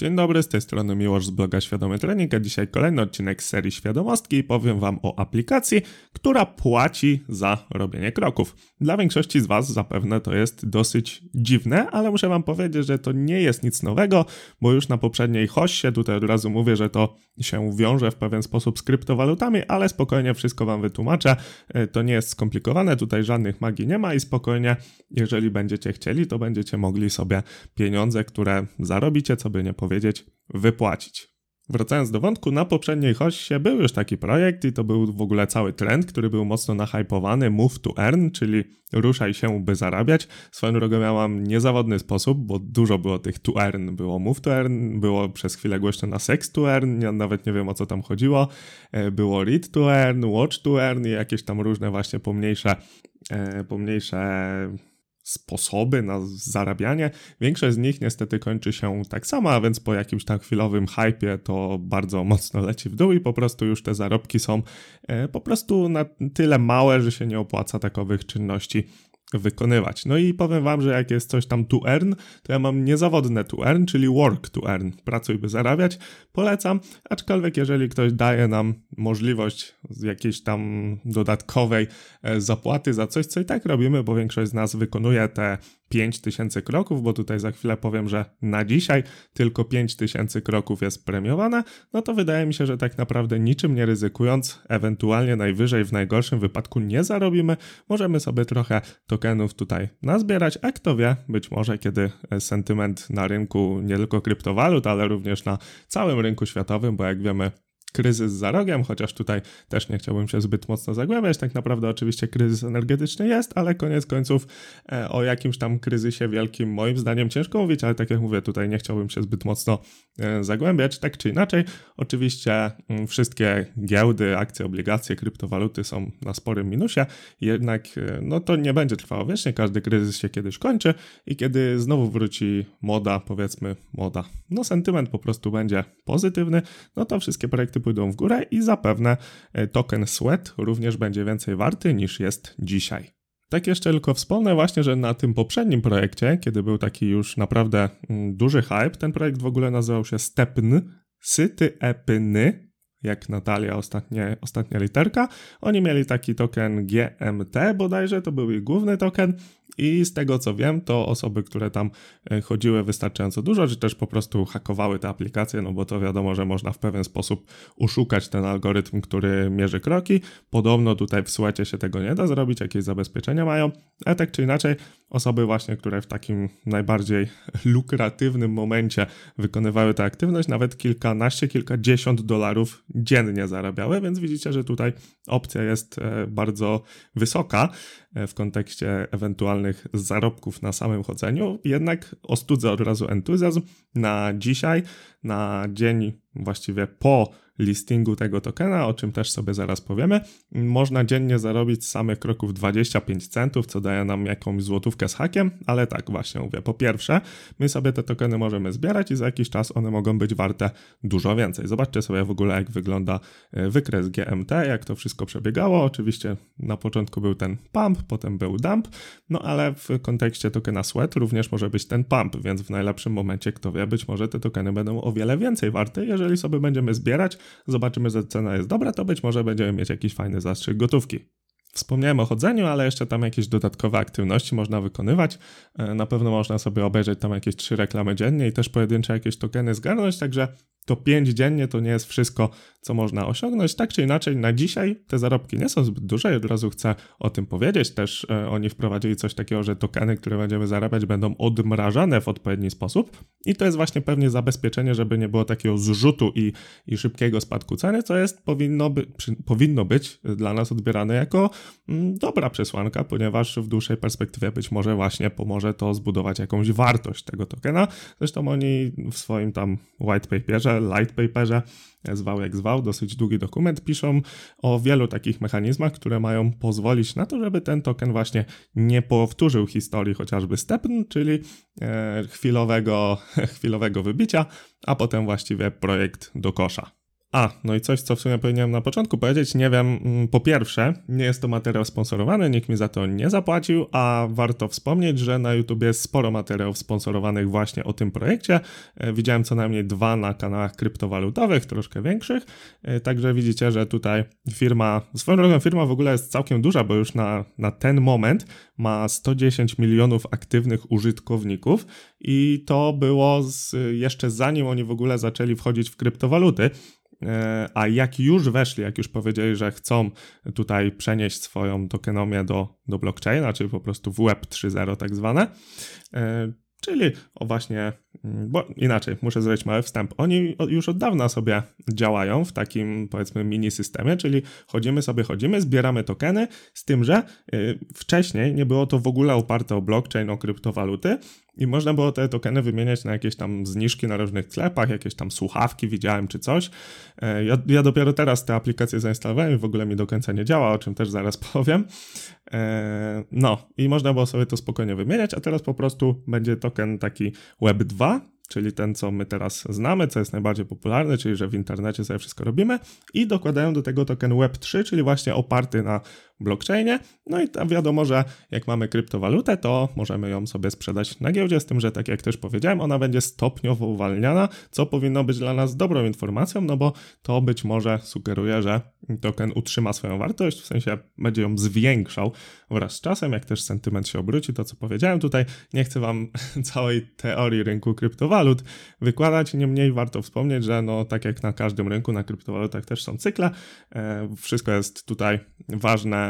Dzień dobry, z tej strony Miłosz z bloga Świadomy Trening, a dzisiaj kolejny odcinek serii Świadomostki i powiem Wam o aplikacji, która płaci za robienie kroków. Dla większości z Was zapewne to jest dosyć dziwne, ale muszę Wam powiedzieć, że to nie jest nic nowego, bo już na poprzedniej hoście, tutaj od razu mówię, że to się wiąże w pewien sposób z kryptowalutami, ale spokojnie wszystko Wam wytłumaczę. E, to nie jest skomplikowane, tutaj żadnych magii nie ma i spokojnie, jeżeli będziecie chcieli, to będziecie mogli sobie pieniądze, które zarobicie, co by nie powiedzieć, powiedzieć, wypłacić. Wracając do wątku, na poprzedniej hoście był już taki projekt i to był w ogóle cały trend, który był mocno nahypowany, move to earn, czyli ruszaj się, by zarabiać. Swoją drogą miałam niezawodny sposób, bo dużo było tych to earn. Było move to earn, było przez chwilę głośno na sex to earn, ja nawet nie wiem o co tam chodziło. E, było read to earn, watch to earn i jakieś tam różne właśnie pomniejsze, e, pomniejsze sposoby na zarabianie. Większość z nich niestety kończy się tak samo, a więc po jakimś tam chwilowym hypie to bardzo mocno leci w dół i po prostu już te zarobki są e, po prostu na tyle małe, że się nie opłaca takowych czynności wykonywać. No i powiem wam, że jak jest coś tam to earn, to ja mam niezawodne to earn, czyli work to earn, pracuj by zarabiać, polecam, aczkolwiek jeżeli ktoś daje nam możliwość jakiejś tam dodatkowej e, zapłaty za coś, co i tak robimy, bo większość z nas wykonuje te 5000 kroków, bo tutaj za chwilę powiem, że na dzisiaj tylko 5000 kroków jest premiowane, no to wydaje mi się, że tak naprawdę niczym nie ryzykując, ewentualnie najwyżej w najgorszym wypadku nie zarobimy, możemy sobie trochę tokenów tutaj nazbierać, a kto wie, być może kiedy sentyment na rynku nie tylko kryptowalut, ale również na całym rynku światowym, bo jak wiemy kryzys za rogiem, chociaż tutaj też nie chciałbym się zbyt mocno zagłębiać. Tak naprawdę oczywiście kryzys energetyczny jest, ale koniec końców e, o jakimś tam kryzysie wielkim moim zdaniem ciężko mówić, ale tak jak mówię, tutaj nie chciałbym się zbyt mocno e, zagłębiać. Tak czy inaczej, oczywiście mm, wszystkie giełdy, akcje, obligacje, kryptowaluty są na sporym minusie, jednak e, no to nie będzie trwało wiecznie, każdy kryzys się kiedyś kończy i kiedy znowu wróci moda, powiedzmy moda, no sentyment po prostu będzie pozytywny, no to wszystkie projekty pójdą w górę i zapewne e, token Sweat również będzie więcej warty niż jest dzisiaj. Tak jeszcze tylko wspomnę właśnie, że na tym poprzednim projekcie, kiedy był taki już naprawdę mm, duży hype, ten projekt w ogóle nazywał się Stepn, Syty Epny, jak Natalia, ostatnie, ostatnia literka. Oni mieli taki token GMT bodajże, to był ich główny token i z tego co wiem, to osoby, które tam e, chodziły wystarczająco dużo, czy też po prostu hakowały te aplikacje, no bo to wiadomo, że można w pewien sposób uszukać ten algorytm, który mierzy kroki. Podobno tutaj w Sweacie się tego nie da zrobić, jakieś zabezpieczenia mają, ale tak czy inaczej, osoby właśnie, które w takim najbardziej lukratywnym momencie wykonywały tę aktywność, nawet kilkanaście, kilkadziesiąt dolarów dziennie zarabiały, więc widzicie, że tutaj opcja jest e, bardzo wysoka e, w kontekście ewentualnych zarobków na samym chodzeniu. Jednak ostudzę od razu entuzjazm na dzisiaj, na dzień właściwie po listingu tego tokena, o czym też sobie zaraz powiemy, można dziennie zarobić z samych kroków 25 centów, co daje nam jakąś złotówkę z hakiem, ale tak właśnie mówię. Po pierwsze, my sobie te tokeny możemy zbierać i za jakiś czas one mogą być warte dużo więcej. Zobaczcie sobie w ogóle, jak wygląda e, wykres GMT, jak to wszystko przebiegało. Oczywiście na początku był ten pump, potem był dump, no ale w kontekście tokena sweat również może być ten pump, więc w najlepszym momencie, kto wie, być może te tokeny będą o wiele więcej warte, jeżeli sobie będziemy zbierać, zobaczymy, że cena jest dobra, to być może będziemy mieć jakiś fajny zastrzyk gotówki. Wspomniałem o chodzeniu, ale jeszcze tam jakieś dodatkowe aktywności można wykonywać. E, na pewno można sobie obejrzeć tam jakieś trzy reklamy dziennie i też pojedyncze jakieś tokeny zgarnąć, także to 5 dziennie to nie jest wszystko, co można osiągnąć. Tak czy inaczej, na dzisiaj te zarobki nie są zbyt duże i od razu chcę o tym powiedzieć. Też e, oni wprowadzili coś takiego, że tokeny, które będziemy zarabiać, będą odmrażane w odpowiedni sposób i to jest właśnie pewnie zabezpieczenie, żeby nie było takiego zrzutu i, i szybkiego spadku ceny, co jest powinno, by, przy, powinno być dla nas odbierane jako mm, dobra przesłanka, ponieważ w dłuższej perspektywie być może właśnie pomoże to zbudować jakąś wartość tego tokena. Zresztą oni w swoim tam white paperze light paperze, zwał jak zwał, dosyć długi dokument, piszą o wielu takich mechanizmach, które mają pozwolić na to, żeby ten token właśnie nie powtórzył historii chociażby stepn, czyli e, chwilowego, chwilowego wybicia, a potem właściwie projekt do kosza. A, no i coś, co w sumie powinienem na początku powiedzieć, nie wiem, mm, po pierwsze, nie jest to materiał sponsorowany, nikt mi za to nie zapłacił, a warto wspomnieć, że na YouTube jest sporo materiałów sponsorowanych właśnie o tym projekcie. E, widziałem co najmniej dwa na kanałach kryptowalutowych, troszkę większych, e, także widzicie, że tutaj firma, swoją drogą firma w ogóle jest całkiem duża, bo już na, na ten moment ma 110 milionów aktywnych użytkowników i to było z, jeszcze zanim oni w ogóle zaczęli wchodzić w kryptowaluty. E, a jak już weszli, jak już powiedzieli, że chcą tutaj przenieść swoją tokenomię do, do blockchaina, czyli po prostu w Web 3.0 tak zwane, e, czyli o właśnie, mm, bo inaczej, muszę zrobić mały wstęp. Oni już od dawna sobie działają w takim powiedzmy mini systemie, czyli chodzimy sobie, chodzimy, zbieramy tokeny, z tym, że y, wcześniej nie było to w ogóle oparte o blockchain, o kryptowaluty, i można było te tokeny wymieniać na jakieś tam zniżki na różnych sklepach, jakieś tam słuchawki widziałem czy coś. E, ja, ja dopiero teraz te aplikacje zainstalowałem i w ogóle mi do końca nie działa, o czym też zaraz powiem. E, no i można było sobie to spokojnie wymieniać, a teraz po prostu będzie token taki Web2, czyli ten, co my teraz znamy, co jest najbardziej popularny, czyli że w internecie sobie wszystko robimy i dokładają do tego token Web3, czyli właśnie oparty na blockchainie. No i tam wiadomo, że jak mamy kryptowalutę, to możemy ją sobie sprzedać na giełdzie, z tym, że tak jak też powiedziałem, ona będzie stopniowo uwalniana, co powinno być dla nas dobrą informacją, no bo to być może sugeruje, że token utrzyma swoją wartość, w sensie będzie ją zwiększał wraz z czasem, jak też sentyment się obróci, to co powiedziałem tutaj, nie chcę wam całej teorii rynku kryptowalut wykładać, niemniej warto wspomnieć, że no tak jak na każdym rynku, na kryptowalutach też są cykle, e, wszystko jest tutaj ważne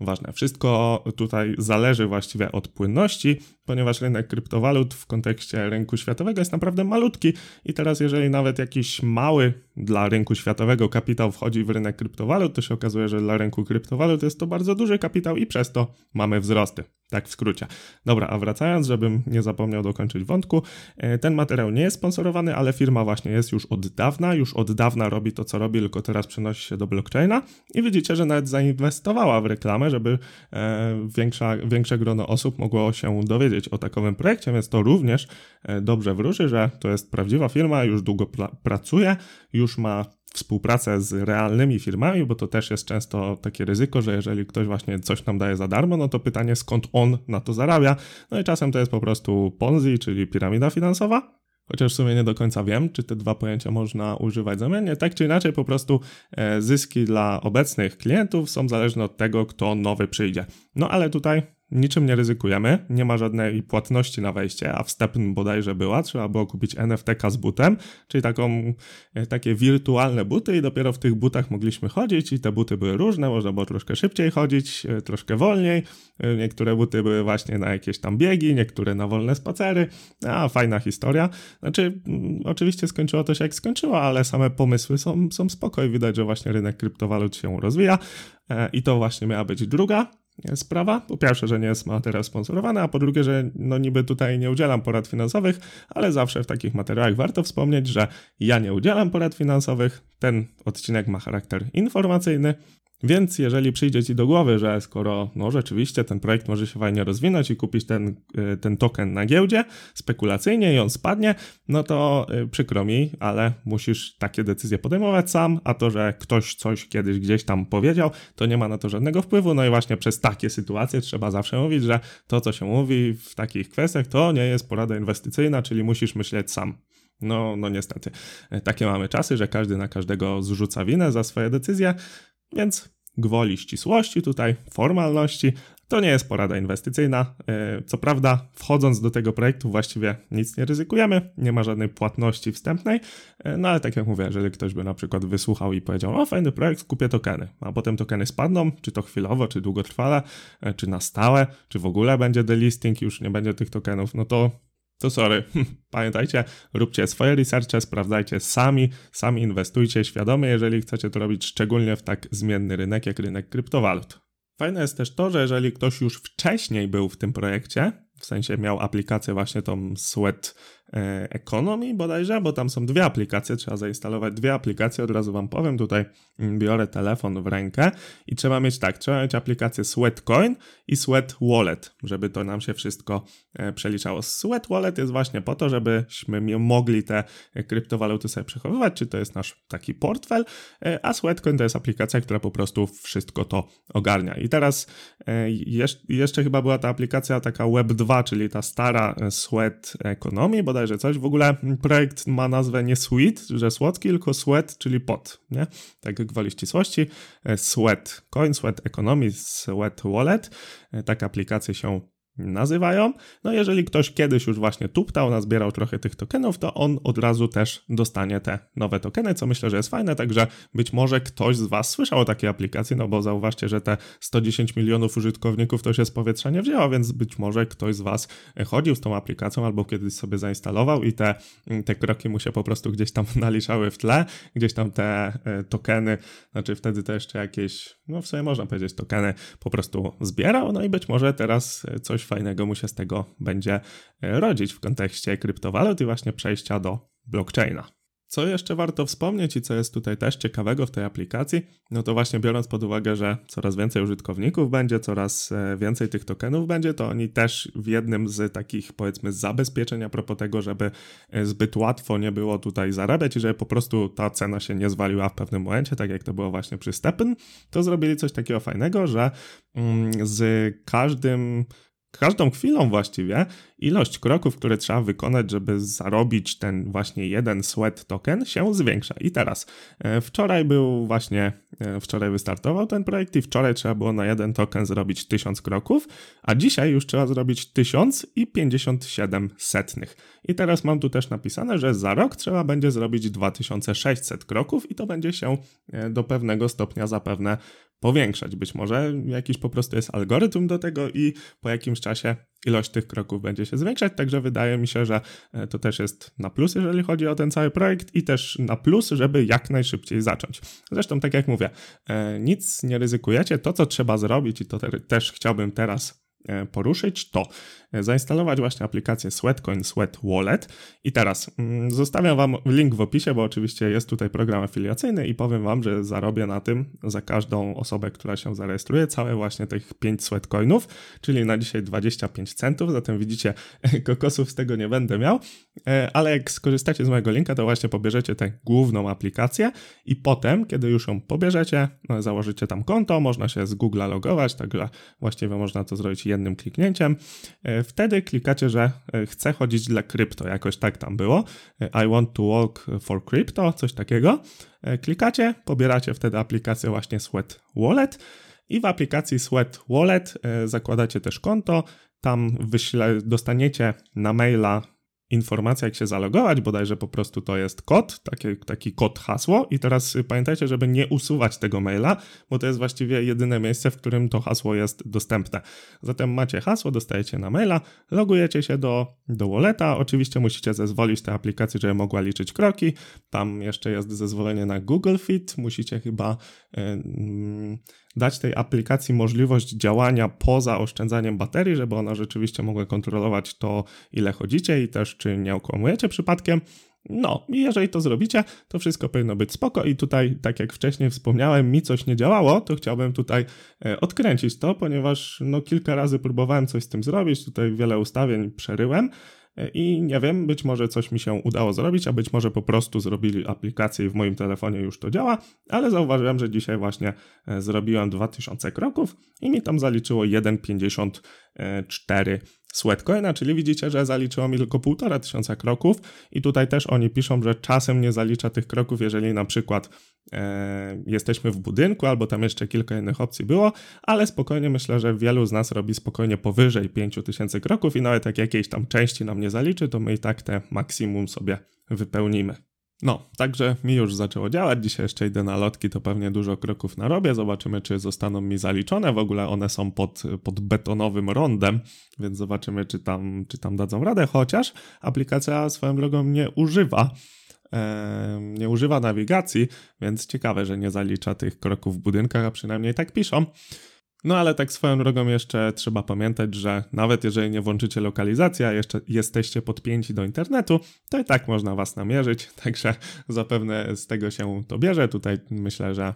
ważne. Wszystko tutaj zależy właściwie od płynności, ponieważ rynek kryptowalut w kontekście rynku światowego jest naprawdę malutki i teraz jeżeli nawet jakiś mały dla rynku światowego kapitał wchodzi w rynek kryptowalut, to się okazuje, że dla rynku kryptowalut jest to bardzo duży kapitał i przez to mamy wzrosty. Tak w skrócie. Dobra, a wracając, żebym nie zapomniał dokończyć wątku, e, ten materiał nie jest sponsorowany, ale firma właśnie jest już od dawna, już od dawna robi to, co robi, tylko teraz przenosi się do blockchaina i widzicie, że nawet zainwestowała w reklamę, żeby e, większa, większe grono osób mogło się dowiedzieć o takowym projekcie, więc to również e, dobrze wróży, że to jest prawdziwa firma, już długo pracuje, już ma współpracę z realnymi firmami, bo to też jest często takie ryzyko, że jeżeli ktoś właśnie coś nam daje za darmo, no to pytanie skąd on na to zarabia. No i czasem to jest po prostu Ponzi, czyli piramida finansowa. Chociaż w sumie nie do końca wiem, czy te dwa pojęcia można używać zamiennie. Tak czy inaczej, po prostu e, zyski dla obecnych klientów są zależne od tego, kto nowy przyjdzie. No ale tutaj niczym nie ryzykujemy, nie ma żadnej płatności na wejście, a wstępnym bodajże była, trzeba było kupić NFT z butem, czyli taką, e, takie wirtualne buty i dopiero w tych butach mogliśmy chodzić i te buty były różne, można było troszkę szybciej chodzić, e, troszkę wolniej, e, niektóre buty były właśnie na jakieś tam biegi, niektóre na wolne spacery, a fajna historia, znaczy mm, oczywiście skończyło to się jak skończyło, ale same pomysły są, są spoko i widać, że właśnie rynek kryptowalut się rozwija i to właśnie miała być druga sprawa. Po pierwsze, że nie jest materiał sponsorowany, a po drugie, że no niby tutaj nie udzielam porad finansowych, ale zawsze w takich materiałach warto wspomnieć, że ja nie udzielam porad finansowych. Ten odcinek ma charakter informacyjny, więc jeżeli przyjdzie Ci do głowy, że skoro no rzeczywiście ten projekt może się fajnie rozwinąć i kupić ten, y, ten token na giełdzie spekulacyjnie i on spadnie, no to y, przykro mi, ale musisz takie decyzje podejmować sam, a to, że ktoś coś kiedyś gdzieś tam powiedział, to nie ma na to żadnego wpływu, no i właśnie przez takie sytuacje trzeba zawsze mówić, że to, co się mówi w takich kwestiach, to nie jest porada inwestycyjna, czyli musisz myśleć sam. No, no niestety. Takie mamy czasy, że każdy na każdego zrzuca winę za swoje decyzje, więc gwoli ścisłości tutaj, formalności, to nie jest porada inwestycyjna. E, co prawda, wchodząc do tego projektu, właściwie nic nie ryzykujemy, nie ma żadnej płatności wstępnej, e, no ale tak jak mówię, jeżeli ktoś by na przykład wysłuchał i powiedział: O, fajny projekt, kupię tokeny, a potem tokeny spadną, czy to chwilowo, czy długotrwale, e, czy na stałe, czy w ogóle będzie delisting, już nie będzie tych tokenów, no to to sorry. Pamiętajcie, róbcie swoje researche, sprawdzajcie sami, sami inwestujcie świadomie, jeżeli chcecie to robić szczególnie w tak zmienny rynek jak rynek kryptowalut. Fajne jest też to, że jeżeli ktoś już wcześniej był w tym projekcie, w sensie miał aplikację właśnie tą Sweat Economy bodajże, bo tam są dwie aplikacje, trzeba zainstalować dwie aplikacje, od razu wam powiem, tutaj mm, biorę telefon w rękę i trzeba mieć tak, trzeba mieć aplikację Sweatcoin i Sweat Wallet, żeby to nam się wszystko e, przeliczało. Sweat Wallet jest właśnie po to, żebyśmy mogli te kryptowaluty sobie przechowywać, czy to jest nasz taki portfel, a Sweatcoin to jest aplikacja, która po prostu wszystko to ogarnia. I teraz jeszcze chyba była ta aplikacja taka Web2, czyli ta stara Sweat Economy, bodajże coś. W ogóle projekt ma nazwę nie Sweet, że słodki, tylko Sweat, czyli pot, nie? Tak gwoli ścisłości. Sweat Coin, Sweat Economy, Sweat Wallet. Taka aplikacja się nazywają. No jeżeli ktoś kiedyś już właśnie tuptał, nazbierał trochę tych tokenów, to on od razu też dostanie te nowe tokeny, co myślę, że jest fajne, także być może ktoś z Was słyszał o takiej aplikacji, no bo zauważcie, że te 110 milionów użytkowników to się z powietrza nie wzięło, więc być może ktoś z Was chodził z tą aplikacją albo kiedyś sobie zainstalował i te, te kroki mu się po prostu gdzieś tam naliczały w tle, gdzieś tam te e, tokeny, znaczy wtedy to jeszcze jakieś, no w sumie można powiedzieć tokeny po prostu zbierał, no i być może teraz coś fajnego mu się z tego będzie e, rodzić w kontekście kryptowalut i właśnie przejścia do blockchaina. Co jeszcze warto wspomnieć i co jest tutaj też ciekawego w tej aplikacji, no to właśnie biorąc pod uwagę, że coraz więcej użytkowników będzie, coraz e, więcej tych tokenów będzie, to oni też w jednym z takich powiedzmy zabezpieczeń a propos tego, żeby e, zbyt łatwo nie było tutaj zarabiać i żeby po prostu ta cena się nie zwaliła w pewnym momencie, tak jak to było właśnie przy Stepn, to zrobili coś takiego fajnego, że mm, z każdym każdą chwilą właściwie ilość kroków, które trzeba wykonać, żeby zarobić ten właśnie jeden sweat token się zwiększa. I teraz, e, wczoraj był właśnie, e, wczoraj wystartował ten projekt i wczoraj trzeba było na jeden token zrobić 1000 kroków, a dzisiaj już trzeba zrobić 1057 setnych. I teraz mam tu też napisane, że za rok trzeba będzie zrobić 2600 kroków i to będzie się e, do pewnego stopnia zapewne powiększać. Być może jakiś po prostu jest algorytm do tego i po jakimś czasie ilość tych kroków będzie się zwiększać, także wydaje mi się, że e, to też jest na plus, jeżeli chodzi o ten cały projekt i też na plus, żeby jak najszybciej zacząć. Zresztą, tak jak mówię, e, nic nie ryzykujecie. To, co trzeba zrobić i to też chciałbym teraz poruszyć, to zainstalować właśnie aplikację Sweatcoin Sweat Wallet. I teraz mm, zostawiam Wam link w opisie, bo oczywiście jest tutaj program afiliacyjny i powiem Wam, że zarobię na tym za każdą osobę, która się zarejestruje, całe właśnie tych 5 Sweatcoinów, czyli na dzisiaj 25 centów, zatem widzicie, kokosów z tego nie będę miał, e, ale jak skorzystacie z mojego linka, to właśnie pobierzecie tę główną aplikację i potem, kiedy już ją pobierzecie, no, założycie tam konto, można się z Google logować, także właściwie można to zrobić jednym kliknięciem. E, wtedy klikacie, że e, chcę chodzić dla krypto, jakoś tak tam było. E, I want to walk for crypto, coś takiego. Klikacie, pobieracie wtedy aplikację właśnie Sweat Wallet i w aplikacji Sweat Wallet zakładacie też konto. Tam wyśle, dostaniecie na maila informacja, jak się zalogować, bodajże po prostu to jest kod, taki, taki kod hasło. I teraz pamiętajcie, żeby nie usuwać tego maila, bo to jest właściwie jedyne miejsce, w którym to hasło jest dostępne. Zatem macie hasło, dostajecie na maila, logujecie się do, do walleta, oczywiście musicie zezwolić tej aplikacji, żeby mogła liczyć kroki, tam jeszcze jest zezwolenie na Google Fit, musicie chyba... Yy, dać tej aplikacji możliwość działania poza oszczędzaniem baterii, żeby ona rzeczywiście mogła kontrolować to, ile chodzicie i też czy nie okłamujecie przypadkiem. No, i jeżeli to zrobicie, to wszystko powinno być spoko i tutaj, tak jak wcześniej wspomniałem, mi coś nie działało, to chciałbym tutaj e, odkręcić to, ponieważ no kilka razy próbowałem coś z tym zrobić, tutaj wiele ustawień przeryłem, i nie wiem, być może coś mi się udało zrobić, a być może po prostu zrobili aplikację i w moim telefonie już to działa, ale zauważyłem, że dzisiaj właśnie e, zrobiłem 2000 kroków i mi tam zaliczyło 1,54 Sweatcoina, czyli widzicie, że zaliczyło mi tylko 1500 kroków i tutaj też oni piszą, że czasem nie zalicza tych kroków, jeżeli na przykład e, jesteśmy w budynku, albo tam jeszcze kilka innych opcji było, ale spokojnie myślę, że wielu z nas robi spokojnie powyżej 5000 kroków i nawet jak jakiejś tam części nam nie zaliczy, to my i tak te maksimum sobie wypełnimy. No, także mi już zaczęło działać. Dzisiaj jeszcze idę na lotki, to pewnie dużo kroków narobię. Zobaczymy, czy zostaną mi zaliczone. W ogóle one są pod, pod betonowym rondem, więc zobaczymy, czy tam, czy tam dadzą radę. Chociaż aplikacja swoją drogą nie używa. nie używa nawigacji, więc ciekawe, że nie zalicza tych kroków w budynkach, a przynajmniej tak piszą. No ale tak swoją drogą jeszcze trzeba pamiętać, że nawet jeżeli nie włączycie lokalizacji, a jeszcze jesteście podpięci do internetu, to i tak można was namierzyć, także zapewne z tego się to bierze. Tutaj myślę, że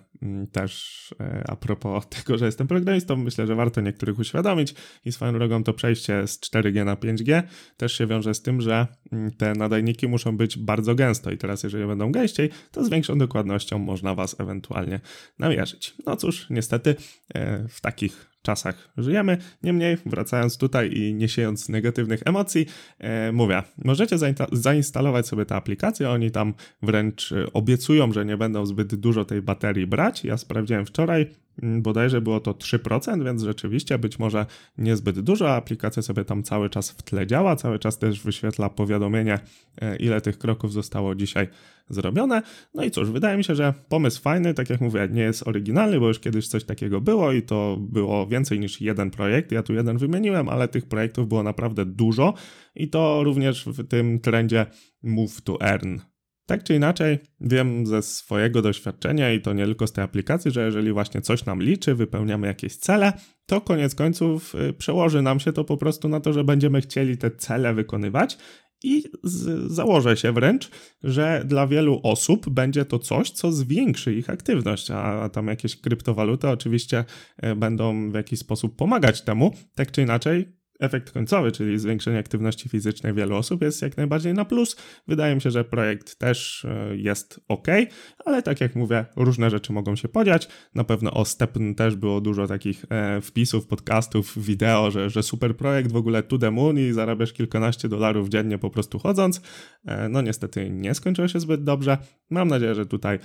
też e, a propos tego, że jestem programistą, myślę, że warto niektórych uświadomić i swoją drogą to przejście z 4G na 5G też się wiąże z tym, że mm, te nadajniki muszą być bardzo gęsto i teraz jeżeli będą gęściej, to z większą dokładnością można was ewentualnie namierzyć. No cóż, niestety e, w takich czasach żyjemy. Niemniej, wracając tutaj i nie siejąc negatywnych emocji, e, mówię, możecie zainstalować sobie tę aplikację. Oni tam wręcz e, obiecują, że nie będą zbyt dużo tej baterii brać. Ja sprawdziłem wczoraj, bodajże było to 3%, więc rzeczywiście być może niezbyt dużo. Aplikacja sobie tam cały czas w tle działa, cały czas też wyświetla powiadomienie, e, ile tych kroków zostało dzisiaj zrobione. No i cóż, wydaje mi się, że pomysł fajny, tak jak mówię, nie jest oryginalny, bo już kiedyś coś takiego było i to było więcej niż jeden projekt. Ja tu jeden wymieniłem, ale tych projektów było naprawdę dużo i to również w tym trendzie Move to Earn tak czy inaczej, wiem ze swojego doświadczenia i to nie tylko z tej aplikacji, że jeżeli właśnie coś nam liczy, wypełniamy jakieś cele, to koniec końców y, przełoży nam się to po prostu na to, że będziemy chcieli te cele wykonywać i z, założę się wręcz, że dla wielu osób będzie to coś, co zwiększy ich aktywność, a, a tam jakieś kryptowaluty oczywiście y, będą w jakiś sposób pomagać temu. Tak czy inaczej, efekt końcowy, czyli zwiększenie aktywności fizycznej wielu osób jest jak najbardziej na plus. Wydaje mi się, że projekt też e, jest ok, ale tak jak mówię, różne rzeczy mogą się podziać. Na pewno o Stepn też było dużo takich e, wpisów, podcastów, wideo, że, że super projekt w ogóle to the moon i zarabiasz kilkanaście dolarów dziennie po prostu chodząc. E, no niestety nie skończyło się zbyt dobrze. Mam nadzieję, że tutaj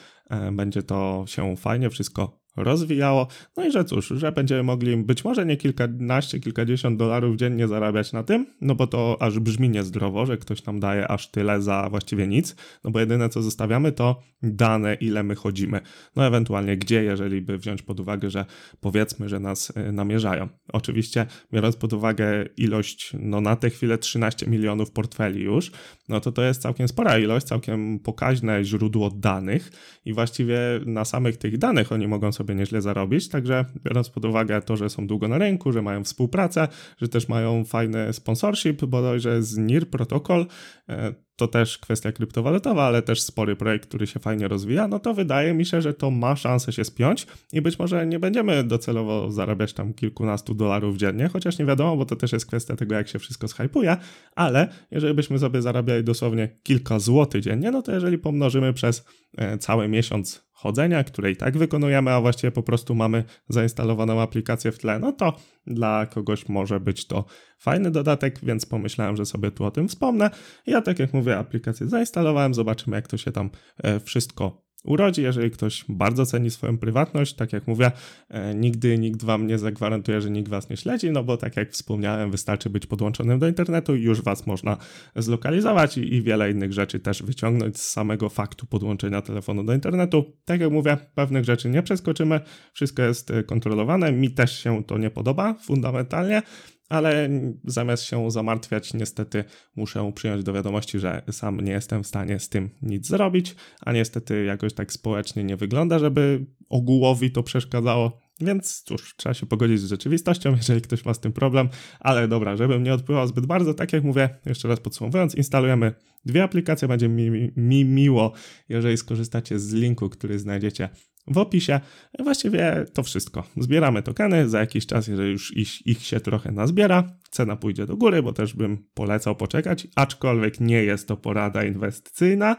będzie to się fajnie wszystko rozwijało. No i że cóż, że będziemy mogli być może nie kilkanaście, kilkadziesiąt dolarów dziennie zarabiać na tym, no bo to aż brzmi niezdrowo, że ktoś nam daje aż tyle za właściwie nic, no bo jedyne co zostawiamy to dane, ile my chodzimy. No ewentualnie gdzie, jeżeli by wziąć pod uwagę, że powiedzmy, że nas y, namierzają. Oczywiście biorąc pod uwagę ilość, no na tę chwilę 13 milionów portfeli już, no to to jest całkiem spora ilość, całkiem pokaźne źródło danych i właściwie na samych tych danych oni mogą sobie sobie nieźle zarobić. Także biorąc pod uwagę to, że są długo na rynku, że mają współpracę, że też mają fajny sponsorship, bodajże z NIR Protocol, e, to też kwestia kryptowalutowa, ale też spory projekt, który się fajnie rozwija, no to wydaje mi się, że to ma szansę się spiąć i być może nie będziemy docelowo zarabiać tam kilkunastu dolarów dziennie, chociaż nie wiadomo, bo to też jest kwestia tego, jak się wszystko zhypuje, ale jeżeli byśmy sobie zarabiali dosłownie kilka złotych dziennie, no to jeżeli pomnożymy przez e, cały miesiąc chodzenia, które i tak wykonujemy, a właściwie po prostu mamy zainstalowaną aplikację w tle, no to dla kogoś może być to fajny dodatek, więc pomyślałem, że sobie tu o tym wspomnę. Ja, tak jak mówię, aplikację zainstalowałem, zobaczymy, jak to się tam e, wszystko urodzi, jeżeli ktoś bardzo ceni swoją prywatność. Tak jak mówię, e, nigdy nikt wam nie zagwarantuje, że nikt was nie śledzi, no bo tak jak wspomniałem, wystarczy być podłączonym do internetu i już was można zlokalizować i, i wiele innych rzeczy też wyciągnąć z samego faktu podłączenia telefonu do internetu. Tak jak mówię, pewnych rzeczy nie przeskoczymy, wszystko jest e, kontrolowane. Mi też się to nie podoba fundamentalnie, ale zamiast się zamartwiać, niestety muszę przyjąć do wiadomości, że sam nie jestem w stanie z tym nic zrobić, a niestety jakoś tak społecznie nie wygląda, żeby ogółowi to przeszkadzało. Więc cóż, trzeba się pogodzić z rzeczywistością, jeżeli ktoś ma z tym problem, ale dobra, żebym nie odpływał zbyt bardzo, tak jak mówię, jeszcze raz podsumowując, instalujemy dwie aplikacje, będzie mi, mi miło, jeżeli skorzystacie z linku, który znajdziecie w opisie. Właściwie to wszystko. Zbieramy tokeny, za jakiś czas, jeżeli już ich, się trochę nazbiera, cena pójdzie do góry, bo też bym polecał poczekać, aczkolwiek nie jest to porada inwestycyjna.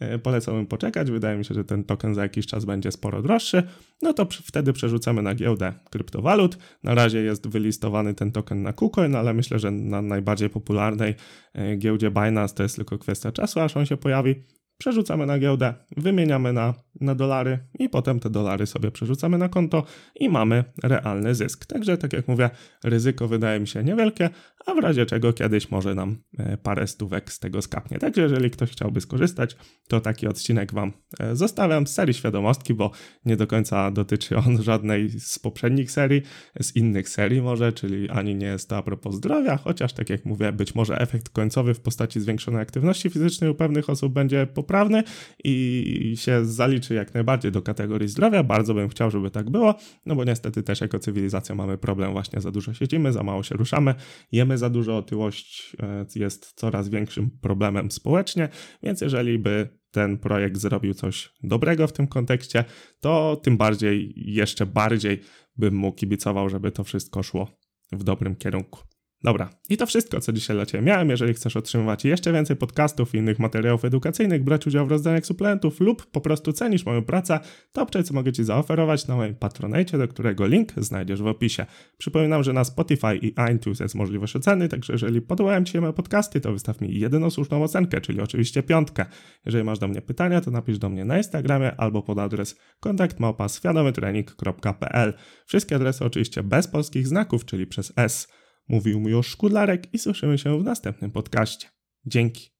E, polecałbym poczekać, wydaje mi się, że ten token za jakiś czas będzie sporo droższy, no to wtedy przerzucamy na giełdę kryptowalut. Na razie jest wylistowany ten token na KuCoin, ale myślę, że na najbardziej popularnej e, giełdzie Binance to jest tylko kwestia czasu, aż on się pojawi przerzucamy na giełdę, wymieniamy na, na dolary i potem te dolary sobie przerzucamy na konto i mamy realny zysk. Także, tak jak mówię, ryzyko wydaje mi się niewielkie, a w razie czego kiedyś może nam e, parę stówek z tego skapnie. Także jeżeli ktoś chciałby skorzystać, to taki odcinek Wam e, zostawiam z serii Świadomostki, bo nie do końca dotyczy on żadnej z poprzednich serii, z innych serii może, czyli ani nie jest to a propos zdrowia, chociaż tak jak mówię, być może efekt końcowy w postaci zwiększonej aktywności fizycznej u pewnych osób będzie poprawny i się zaliczy jak najbardziej do kategorii zdrowia. Bardzo bym chciał, żeby tak było, no bo niestety też jako cywilizacja mamy problem właśnie za dużo siedzimy, za mało się ruszamy, jemy za dużo, otyłość e, jest coraz większym problemem społecznie, więc jeżeli by ten projekt zrobił coś dobrego w tym kontekście, to tym bardziej, jeszcze bardziej bym mu kibicował, żeby to wszystko szło w dobrym kierunku. Dobra, i to wszystko, co dzisiaj dla Ciebie miałem. Jeżeli chcesz otrzymywać jeszcze więcej podcastów i innych materiałów edukacyjnych, brać udział w rozdaniach suplementów lub po prostu cenisz moją pracę, to obczaj, co mogę Ci zaoferować na moim Patronite, do którego link znajdziesz w opisie. Przypominam, że na Spotify i iTunes jest możliwość oceny, także jeżeli podobają Ci się moje podcasty, to wystaw mi jedyną słuszną ocenkę, czyli oczywiście piątkę. Jeżeli masz do mnie pytania, to napisz do mnie na Instagramie albo pod adres kontaktmałpa.świadomytrening.pl Wszystkie adresy oczywiście bez polskich znaków, czyli przez S. Mówił mi już Szkudlarek i słyszymy się w następnym podcaście. Dzięki.